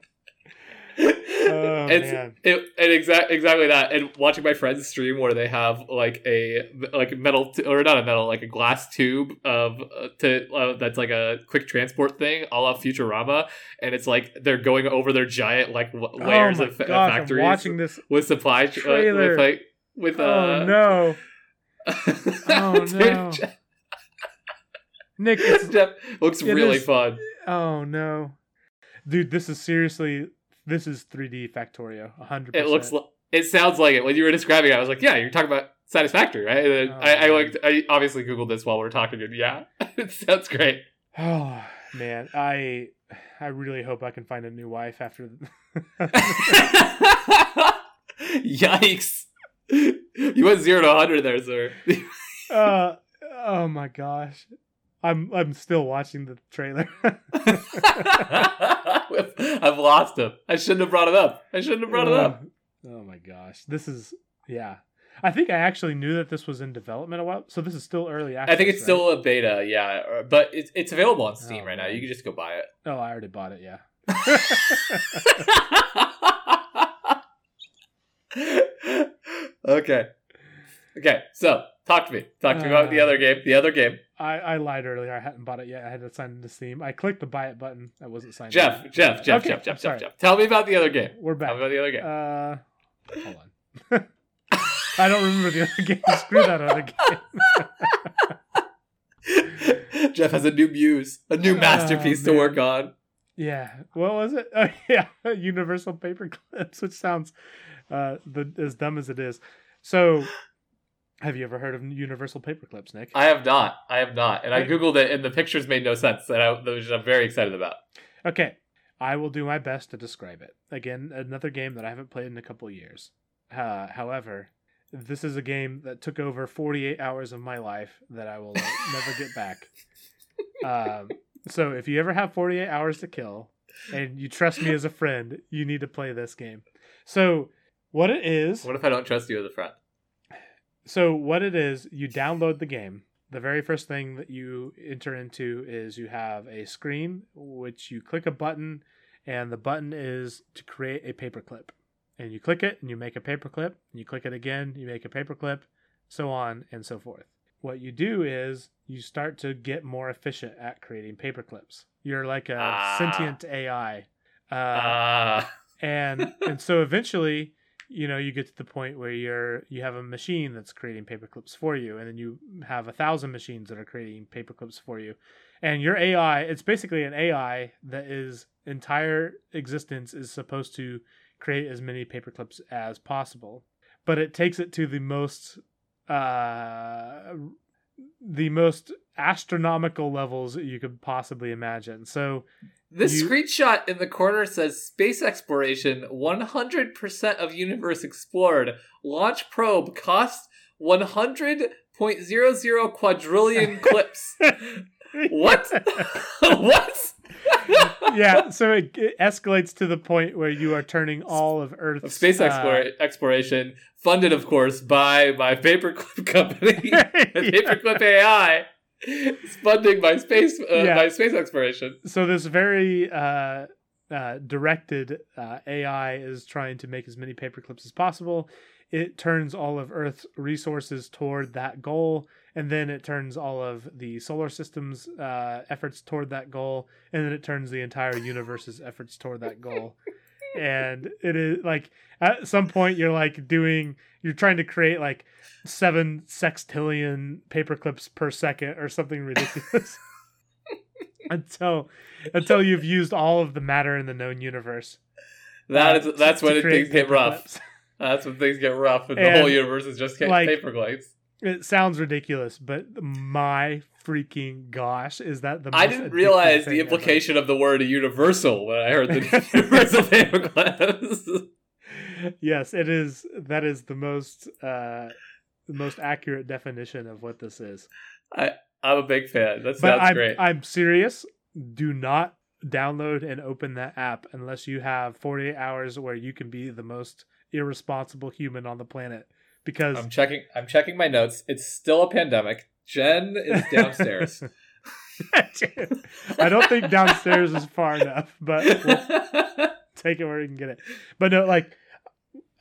oh, it's. It, and exact, exactly that. And watching my friends stream where they have like a like metal t- or not a metal like a glass tube of uh, to uh, that's like a quick transport thing, all of Futurama, and it's like they're going over their giant like w- layers oh of gosh, factories. I'm watching this with supply ch- uh, with like with uh, oh no. oh no. Nick, it's, looks it really is, fun. Oh no, dude, this is seriously this is 3D Factorio, 100. It looks, it sounds like it. When you were describing it, I was like, yeah, you're talking about Satisfactory, right? And oh, I, I like, I obviously googled this while we are talking. And yeah, it sounds great. Oh man, I I really hope I can find a new wife after. Yikes! You went zero to hundred there, sir. Uh, oh my gosh. I'm I'm still watching the trailer. I've lost him. I shouldn't have brought it up. I shouldn't have brought it up. Uh, Oh my gosh. This is yeah. I think I actually knew that this was in development a while. So this is still early access. I think it's right? still a beta, yeah, but it's it's available on Steam Oh, right now. You can just go buy it. Oh, I already bought it, yeah. okay. Okay, so talk to me. Talk to me about the Uh, other game. The other game. I, I lied earlier. I hadn't bought it yet. I had to sign into Steam. I clicked the buy it button. I wasn't signed Jeff, in. Jeff, Jeff, Okay, Jeff, Jeff. Jeff, Jeff. Tell me about the other game. We're Tell back. me about the other game. Uh, hold on. I don't remember the other game. Screw that other game. Jeff has a new muse, a new Oh, masterpiece to work on. Yeah. What was it? Oh, yeah. Universal paper clips, which sounds uh, the, as dumb as it is. So, have you ever heard of universal paperclips, Nick? I have not. I have not. And I googled it, and the pictures made no sense. And I, which I'm very excited about. Okay. I will do my best to describe it. Again, another game that I haven't played in a couple years. Uh, however, this is a game that took over 48 hours of my life that I will never get back. Um, so if you ever have 48 hours to kill and you trust me as a friend, you need to play this game. So what it is, What if I don't trust you as a friend? So what it is, you download the game. The very first thing that you enter into is you have a screen which you click a button and the button is to create a paperclip. And you click it and you make a paperclip, and you click it again, you make a paperclip, so on and so forth. What you do is you start to get more efficient at creating paperclips. You're like a Ah. sentient AI. Uh, Ah. and and so eventually you know you get to the point where you're you have a machine that's creating paper clips for you and then you have a thousand machines that are creating paper clips for you. And your ai it's basically an ai that is entire existence is supposed to create as many paper clips as possible. But it takes it to the most uh the most astronomical levels you could possibly imagine. So This You- screenshot in the corner says space exploration 100% of universe explored. Launch probe cost 100.00 quadrillion clips. What? what? yeah, so it, it escalates to the point where you are turning all of Earth's space uh, exploration, funded, of course, by my paperclip company, yeah. Paperclip AI. Funding my space, uh, Yeah. my space exploration. So this very uh, uh, directed uh, AI is trying to make as many paperclips as possible. It turns all of Earth's resources toward that goal, and then it turns all of the solar system's uh, efforts toward that goal, and then it turns the entire universe's efforts toward that goal. and it is like at some point you're like doing you're trying to create like seven sextillion paper clips per second or something ridiculous until until you've used all of the matter in the known universe That uh, is that's to when create things get rough. clips. That's when things get rough, and, the whole universe is just getting like, paper clips. it sounds ridiculous but my freaking gosh is that the I didn't realize the ever. implication of the word universal when I heard the universal clips. yes it is that is the most uh the most accurate definition of what this is I'm a big fan. That sounds I'm, great. I'm serious do not download and open that app unless you have 48 hours where you can be the most irresponsible human on the planet because I'm checking. I'm checking my notes. It's still a pandemic. Jen is downstairs. i don't think downstairs is far enough but we'll take it where you can get it but no like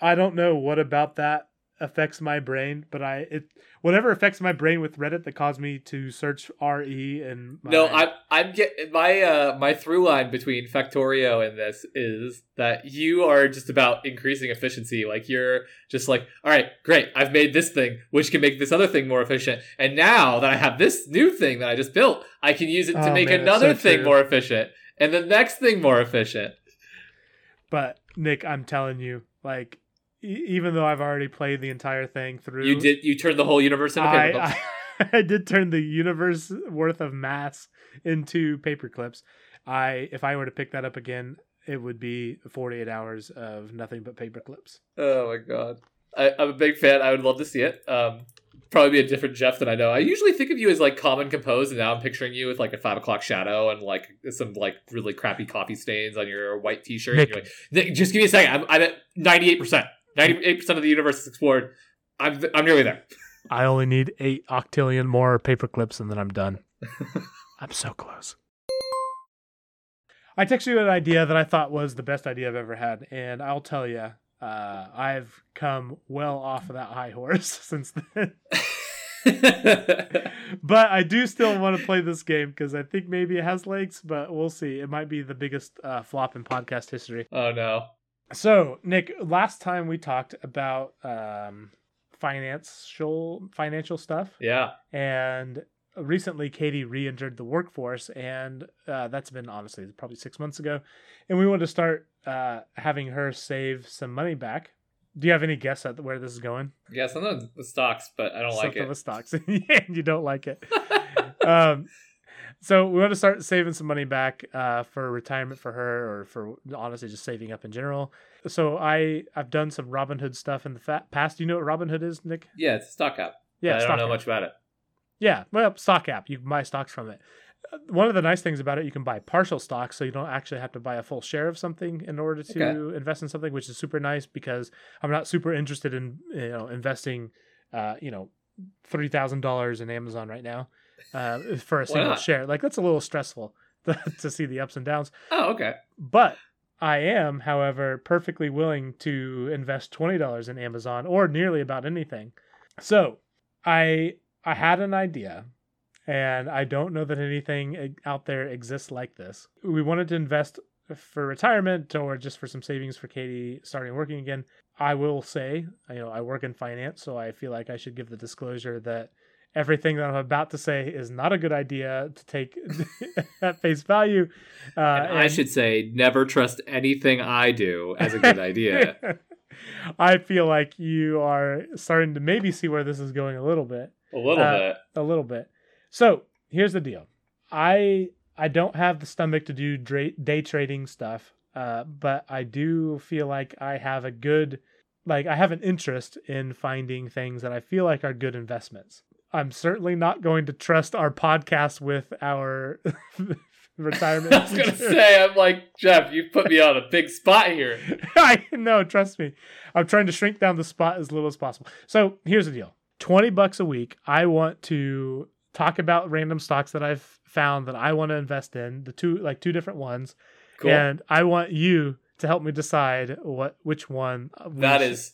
i don't know what about that affects my brain but i it whatever affects my brain with reddit that caused me to search re and my, no, I'm. I'm get my uh my through line between Factorio and this is that you are just about increasing efficiency. Like you're just like, all right, great. I've made this thing, which can make this other thing more efficient. And now that I have this new thing that I just built, I can use it to Oh, make man, another so thing true. more efficient, and the next thing more efficient. but nick i'm telling you like e- even though i've already played the entire thing through You did. You turned the whole universe into paper clips. I, I, I did turn the universe worth of mass into paper clips. I if I were to pick that up again, it would be 48 hours of nothing but paper clips. Oh my god. I, I'm a big fan. I would love to see it. Um, probably be a different Jeff than I know. I usually think of you as like calm and composed, and now I'm picturing you with like a five o'clock shadow and like some like really crappy coffee stains on your white t-shirt. Nick. And you're like, Nick, just give me a second. I'm, I'm at 98 percent. 98 percent of the universe is explored. I'm I'm nearly there. I only need eight octillion more paper clips and then I'm done. I'm so close. I texted you an idea that I thought was the best idea I've ever had, and I'll tell you, uh, I've come well off of that high horse since then. but I do still want to play this game because I think maybe it has legs, but we'll see. It might be the biggest uh, flop in podcast history. oh no. So, Nick, last time we talked about um, financial financial stuff, Yeah. and recently Katie re-entered the workforce, and uh, that's been honestly probably six months ago, and we wanted to start uh, having her save some money back. Do you have any guess at where this is going? Yeah. Something with stocks, but I don't like Something it. with stocks, and you don't like it. um, so we want to start saving some money back uh, for retirement for her, or for honestly just saving up in general. So I I've done some Robinhood stuff in the fa- past. Do you know what Robinhood is, Nick? yeah, it's a stock app. Yeah, I don't know app. much about it. Yeah, well, stock app. You can buy stocks from it. One of the nice things about it, you can buy partial stocks, so you don't actually have to buy a full share of something in order to Okay. invest in something, which is super nice because I'm not super interested in you know investing, uh, you know, three thousand dollars in Amazon right now, uh, for a single share. Like that's a little stressful to, to see the ups and downs. Oh, okay. But I am, however, perfectly willing to invest twenty dollars in Amazon or nearly about anything. So I I had an idea, and I don't know that anything out there exists like this. We wanted to invest for retirement or just for some savings for Katie starting working again. I will say, you know, I work in finance, so I feel like I should give the disclosure that everything that I'm about to say is not a good idea to take at face value. Uh, And I and- should say, never trust anything I do as a good idea. I feel like you are starting to maybe see where this is going a little bit. A little Uh, bit. A little bit. So here's the deal. I I don't have the stomach to do dra- day trading stuff, uh, but I do feel like I have a good, like I have an interest in finding things that I feel like are good investments. I'm certainly not going to trust our podcast with our retirement. I was gonna say, I'm like Jeff. You put me on a big spot here. I know, trust me. I'm trying to shrink down the spot as little as possible. So here's the deal 20 bucks a week. I want to talk about random stocks that I've found that I want to invest in, the two, like two different ones. Cool. And I want you to help me decide what, which one. Uh, we that should- is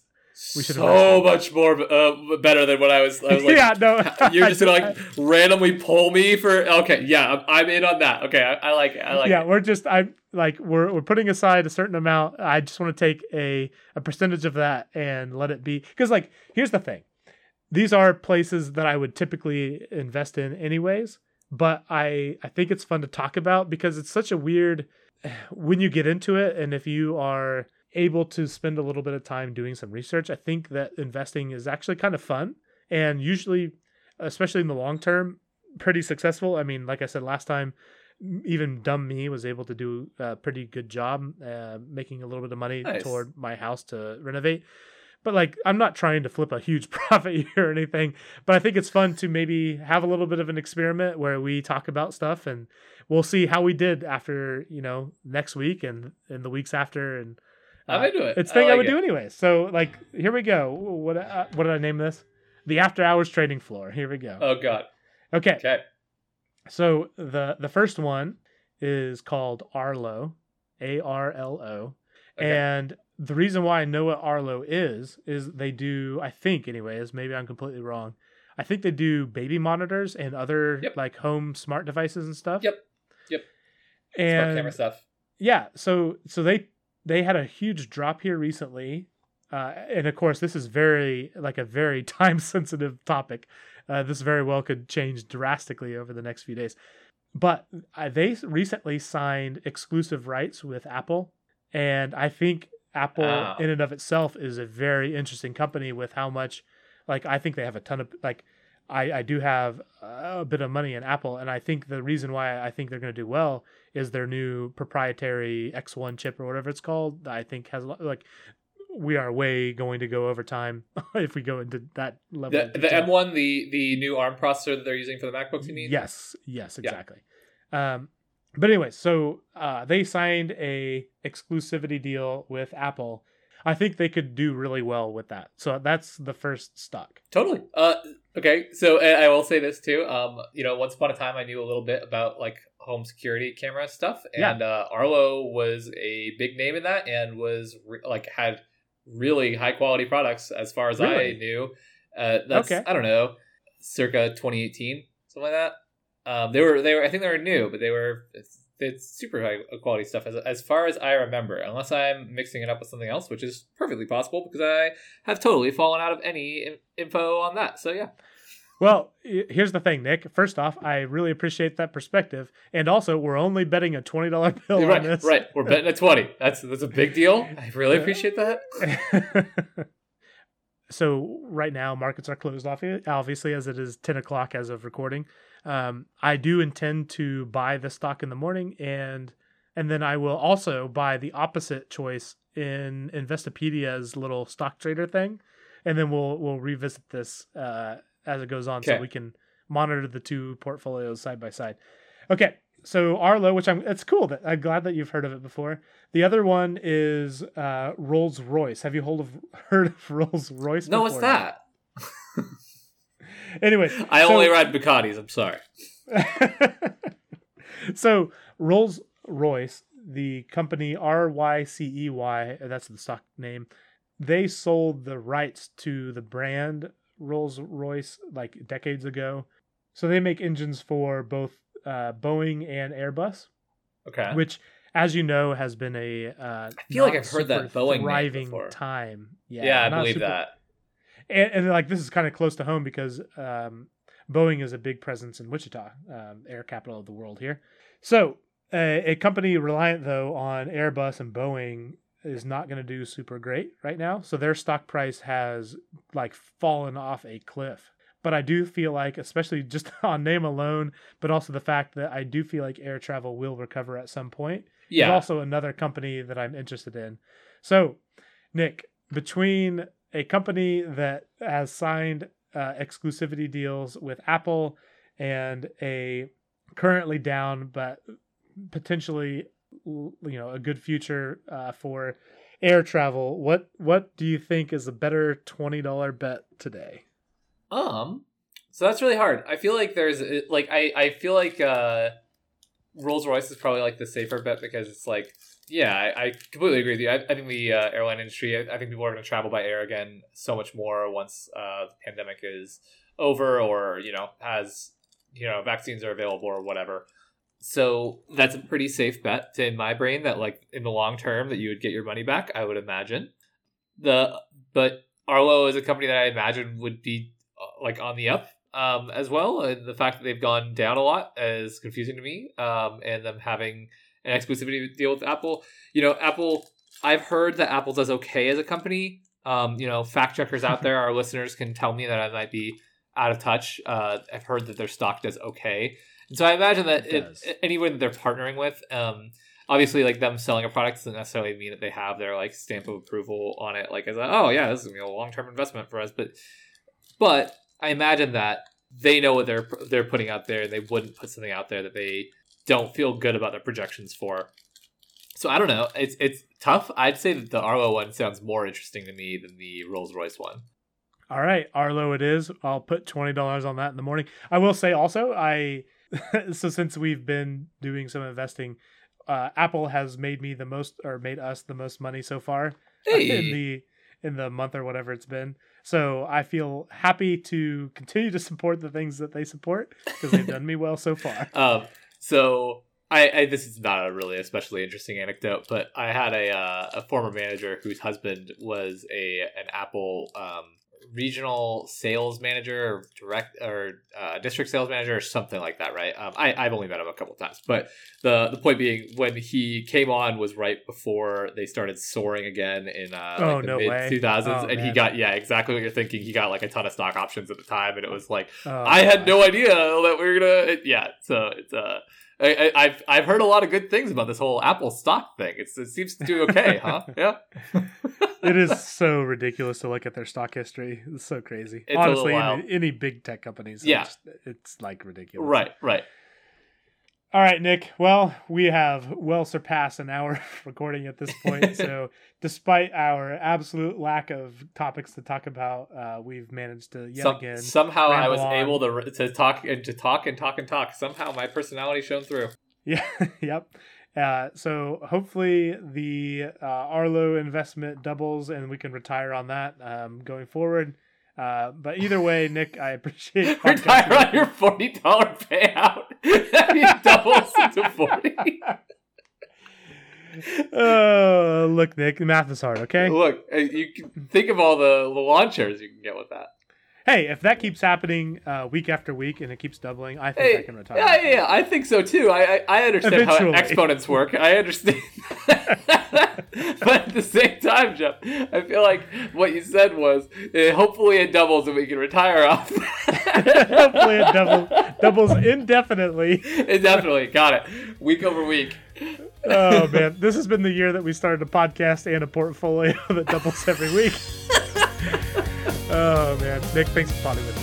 we should so much more uh, better than what I was. I was like, yeah, no. you're just gonna like randomly pull me for. Okay, yeah, I'm, I'm in on that. Okay, I, I like it. I like yeah, it. we're just I'm like we're we're putting aside a certain amount. I just want to take a a percentage of that and let it be because like here's the thing. These are places that I would typically invest in anyways, but I I think it's fun to talk about because it's such a weird when you get into it and if you are able to spend a little bit of time doing some research, I think that investing is actually kind of fun and usually especially in the long term pretty successful. I mean, like I said last time, even dumb me was able to do a pretty good job uh, making a little bit of money Nice. toward my house to renovate. But like, I'm not trying to flip a huge profit here or anything. But I think it's fun to maybe have a little bit of an experiment where we talk about stuff and we'll see how we did after you know next week and and the weeks after and I'm uh, into it. It's I thing I, like would it. do anyway. So like, here we go. What uh, what did I name this? The after hours trading floor. Here we go. Oh god. Okay. Okay. So the the first one is called Arlo, A R L O, Okay. and the reason why I know what Arlo is is they do I think anyways maybe I'm completely wrong. I think they do baby monitors and other Yep. like home smart devices and stuff. Yep. Yep. Smart camera stuff. yeah, so so they they had a huge drop here recently, uh, and of course this is very like a very time sensitive topic. Uh, this very well could change drastically over the next few days, but uh, they recently signed exclusive rights with Apple, and I think Apple Ah. in and of itself is a very interesting company with how much like I think they have a ton of like I, I do have a bit of money in Apple, and I think the reason why I think they're going to do well is their new proprietary X1 chip or whatever it's called. I think has lot, like we are way going to go over time if we go into that level. The, the. M1, the the new ARM processor that they're using for the MacBooks, you mean? Yes, yes, Yeah. exactly. Um, but anyway, so uh, they signed a exclusivity deal with Apple. I think they could do really well with that. So that's the first stock. Totally. Uh, okay. So I will say this too. Um, you know, once upon a time, I knew a little bit about like home security camera stuff, Yeah. and uh, Arlo was a big name in that, and was re- like had really high quality products as far as I knew. Uh, that's Okay. I don't know, circa 2018, something like that. Um, they were they were I think they were new, but they were it's, super high quality stuff as as far as I remember, unless I'm mixing it up with something else, which is perfectly possible because I have totally fallen out of any in- info on that. So yeah, Well, here's the thing, Nick. First off, I really appreciate that perspective, and also we're only betting a twenty dollar bill right, on this. right. We're betting at twenty. That's that's a big deal. I really appreciate that. so right now markets are closed off obviously as it is 10 o'clock as of recording um, i do intend to buy the stock in the morning and and then i will also buy the opposite choice in investopedia's little stock trader thing and then we'll we'll revisit this uh, as it goes on so we can monitor the two portfolios side by side okay so arlo which i'm it's cool that i'm glad that you've heard of it before the other one is uh, Rolls Royce. Have you hold of, heard of Rolls Royce? No, what's that? Anyway, I so- only ride Bugattis. I'm sorry. so Rolls Royce, the company R Y C E Y, that's the stock name. They sold the rights to the brand Rolls Royce like decades ago. So they make engines for both uh, Boeing and Airbus, Okay. which, as you know, has been a. Uh, I feel like I've heard that Boeing thriving time. Yeah, yeah, I believe super- that. And, and like this is kind of close to home because um, Boeing is a big presence in Wichita, um, air capital of the world here. So uh, a company reliant though on Airbus and Boeing is not going to do super great right now. So their stock price has like fallen off a cliff. But I do feel like, especially just on name alone, but also the fact that I do feel like air travel will recover at some point is Yeah. also another company that I'm interested in. So, Nick, between a company that has signed uh, exclusivity deals with Apple and a currently down but potentially you know a good future uh, for air travel, what what do you think is a better twenty dollar bet today? Um, so that's really hard. I feel like there's like I I feel like uh, Rolls Royce is probably like the safer bet because it's like yeah I, I completely agree with you. I, I think the uh, airline industry I, I think people are going to travel by air again so much more once uh, the pandemic is over or you know has you know vaccines are available or whatever. So that's a pretty safe bet in my brain that like in the long term that you would get your money back. I would imagine the but Arlo is a company that I imagine would be uh, like on the up um, as well, and the fact that they've gone down a lot is confusing to me. Um, and them having an exclusivity deal with Apple, you know, Apple. I've heard that Apple does okay as a company. Um, you know, fact checkers out there, our listeners can tell me that I might be out of touch. Uh, I've heard that their stock does okay, and so I imagine that It it, anyone that they're partnering with, um, obviously, like them selling a product doesn't necessarily mean that they have their like stamp of approval on it. Like, as a, oh yeah, this is gonna be a long term investment for us, but but I imagine that they know what they're they're putting out there, and they wouldn't put something out there that they don't feel good about their projections for. So I don't know. It's it's tough. I'd say that the Arlo one sounds more interesting to me than the Rolls Royce one. All right, Arlo it is. I'll put twenty dollars on that in the morning. I will say also, I so since we've been doing some investing, uh, Apple has made me the most or made us the most money so far in the in the month or whatever it's been. So I feel happy to continue to support the things that they support because they've done me well so far. um, so I, I this is not a really especially interesting anecdote, but I had a uh, a former manager whose husband was a an Apple um, regional sales manager or direct or uh, district sales manager or something like that, right? Um, I I've only met him a couple times, but the the point being when he came on was right before they started soaring again in uh, Oh, like the no mid 2000s, Oh, and he got yeah exactly what you're thinking. He got like a ton of stock options at the time, and it was like Oh, I had no idea that we were gonna. Yeah, so it's uh, I, I, I've I've heard a lot of good things about this whole Apple stock thing. It's it seems to do okay, huh? Yeah, it is so ridiculous to look at their stock history. It's so crazy. It's Honestly, any, any big tech companies, Yeah. it's, it's like ridiculous. right, right. All right, Nick. Well, we have well surpassed an hour of recording at this point. so, despite our absolute lack of topics to talk about, uh, we've managed to yet Some- again. somehow I was on. able to to talk and to talk and talk and talk. Somehow my personality shone through. Yeah. yep. Uh, so hopefully the uh, Arlo investment doubles and we can retire on that um, going forward. Uh, but either way, Nick, I appreciate Retire on your forty dollar payout. it doubles into forty. Oh, look, Nick, math is hard. Okay. Look, you can think of all the, the launchers you can get with that. Hey, if that keeps happening uh, week after week and it keeps doubling, I think I can retire. yeah, yeah, yeah, I think so too. I I, I understand Eventually. how exponents work. I understand, but at the same time, Jeff, I feel like what you said was uh, hopefully it doubles and we can retire off. Hopefully, it doubles doubles indefinitely. it definitely got it week over week. Oh man, this has been the year that we started a podcast and a portfolio that doubles every week. Oh man, Nick, potting with me.